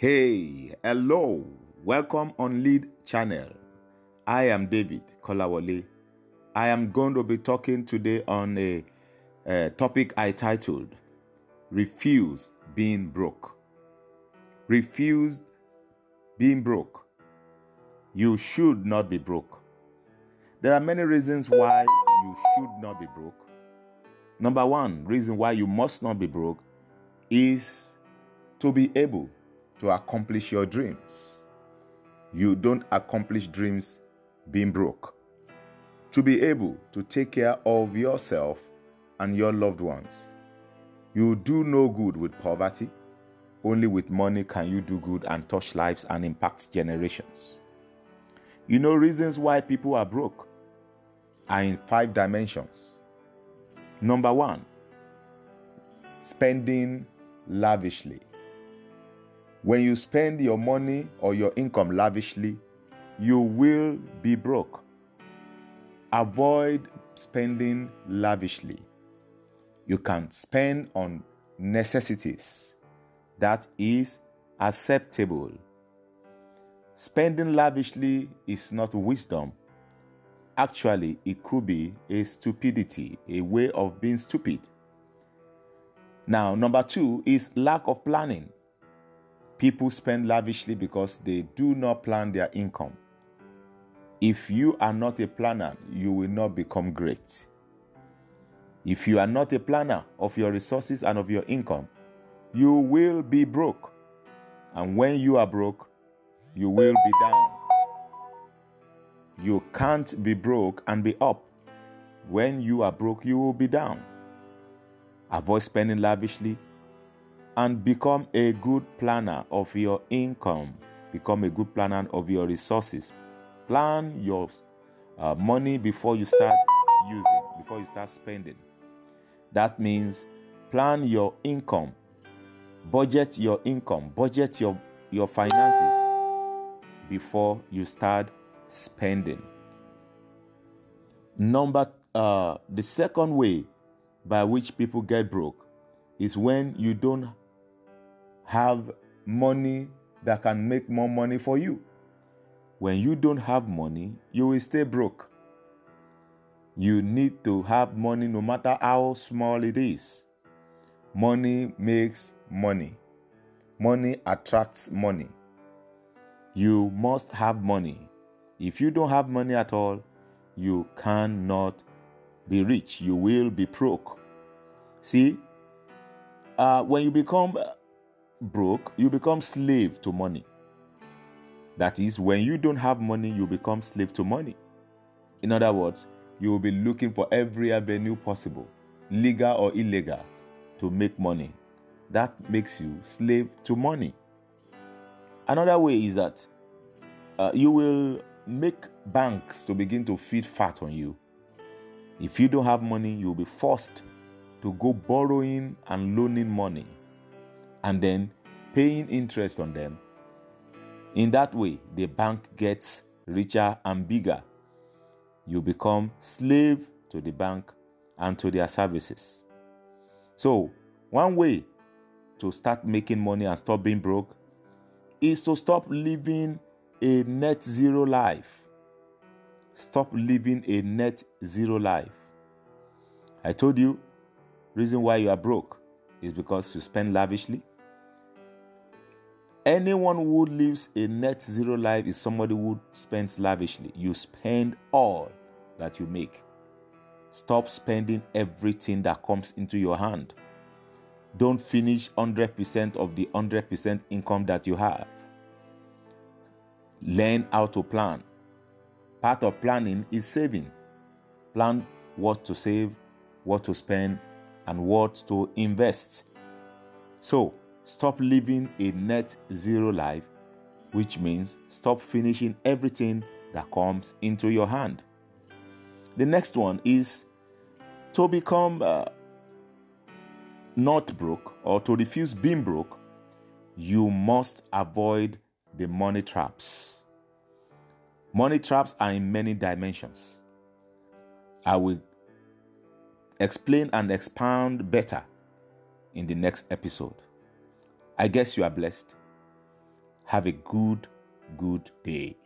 Hey, hello, welcome on Lead Channel. I am David Kolawole. I am going to be talking today on a, a topic I titled Refuse Being Broke. Refuse being broke. You should not be broke. There are many reasons why you should not be broke. Number one reason why you must not be broke is to be able to accomplish your dreams. You don't accomplish dreams being broke. To be able to take care of yourself and your loved ones. You do no good with poverty. Only with money can you do good and touch lives and impact generations. You know, reasons why people are broke are in five dimensions. Number one, spending lavishly. When you spend your money or your income lavishly, you will be broke. Avoid spending lavishly. You can spend on necessities that is acceptable. Spending lavishly is not wisdom. Actually, it could be a stupidity, a way of being stupid. Now, number two is lack of planning. People spend lavishly because they do not plan their income. If you are not a planner, you will not become great. If you are not a planner of your resources and of your income, you will be broke. And when you are broke, you will be down. You can't be broke and be up. When you are broke, you will be down. Avoid spending lavishly and become a good planner of your income. Become a good planner of your resources. Plan your uh, money before you start using, before you start spending. That means plan your income, budget your income, budget your, your finances before you start spending. Number uh, the second way by which people get broke is when you don't have money that can make more money for you. When you don't have money, you will stay broke. You need to have money no matter how small it is. Money makes money. Money attracts money. You must have money. If you don't have money at all, you cannot be rich. You will be broke. See, uh, when you become broke, you become slave to money. That is, when you don't have money, you become slave to money. In other words, you will be looking for every avenue possible, legal or illegal, to make money. That makes you slave to money. Another way is that uh, you will make banks to begin to feed fat on you. If you don't have money, you'll be forced to go borrowing and loaning money and then paying interest on them. In that way, the bank gets richer and bigger. You become slave to the bank and to their services. So, one way to start making money and stop being broke is to stop living a net zero life. Stop living a net zero life. I told you, reason why you are broke is because you spend lavishly. Anyone who lives a net zero life is somebody who spends lavishly. You spend all that you make. Stop spending everything that comes into your hand. Don't finish 100% of the 100% income that you have. Learn how to plan. Part of planning is saving. Plan what to save, what to spend, and what to invest. So, stop living a net zero life, which means stop finishing everything that comes into your hand. The next one is to become uh, not broke or to refuse being broke, you must avoid the money traps. Money traps are in many dimensions. I will explain and expound better in the next episode. I guess you are blessed. Have a good, good day.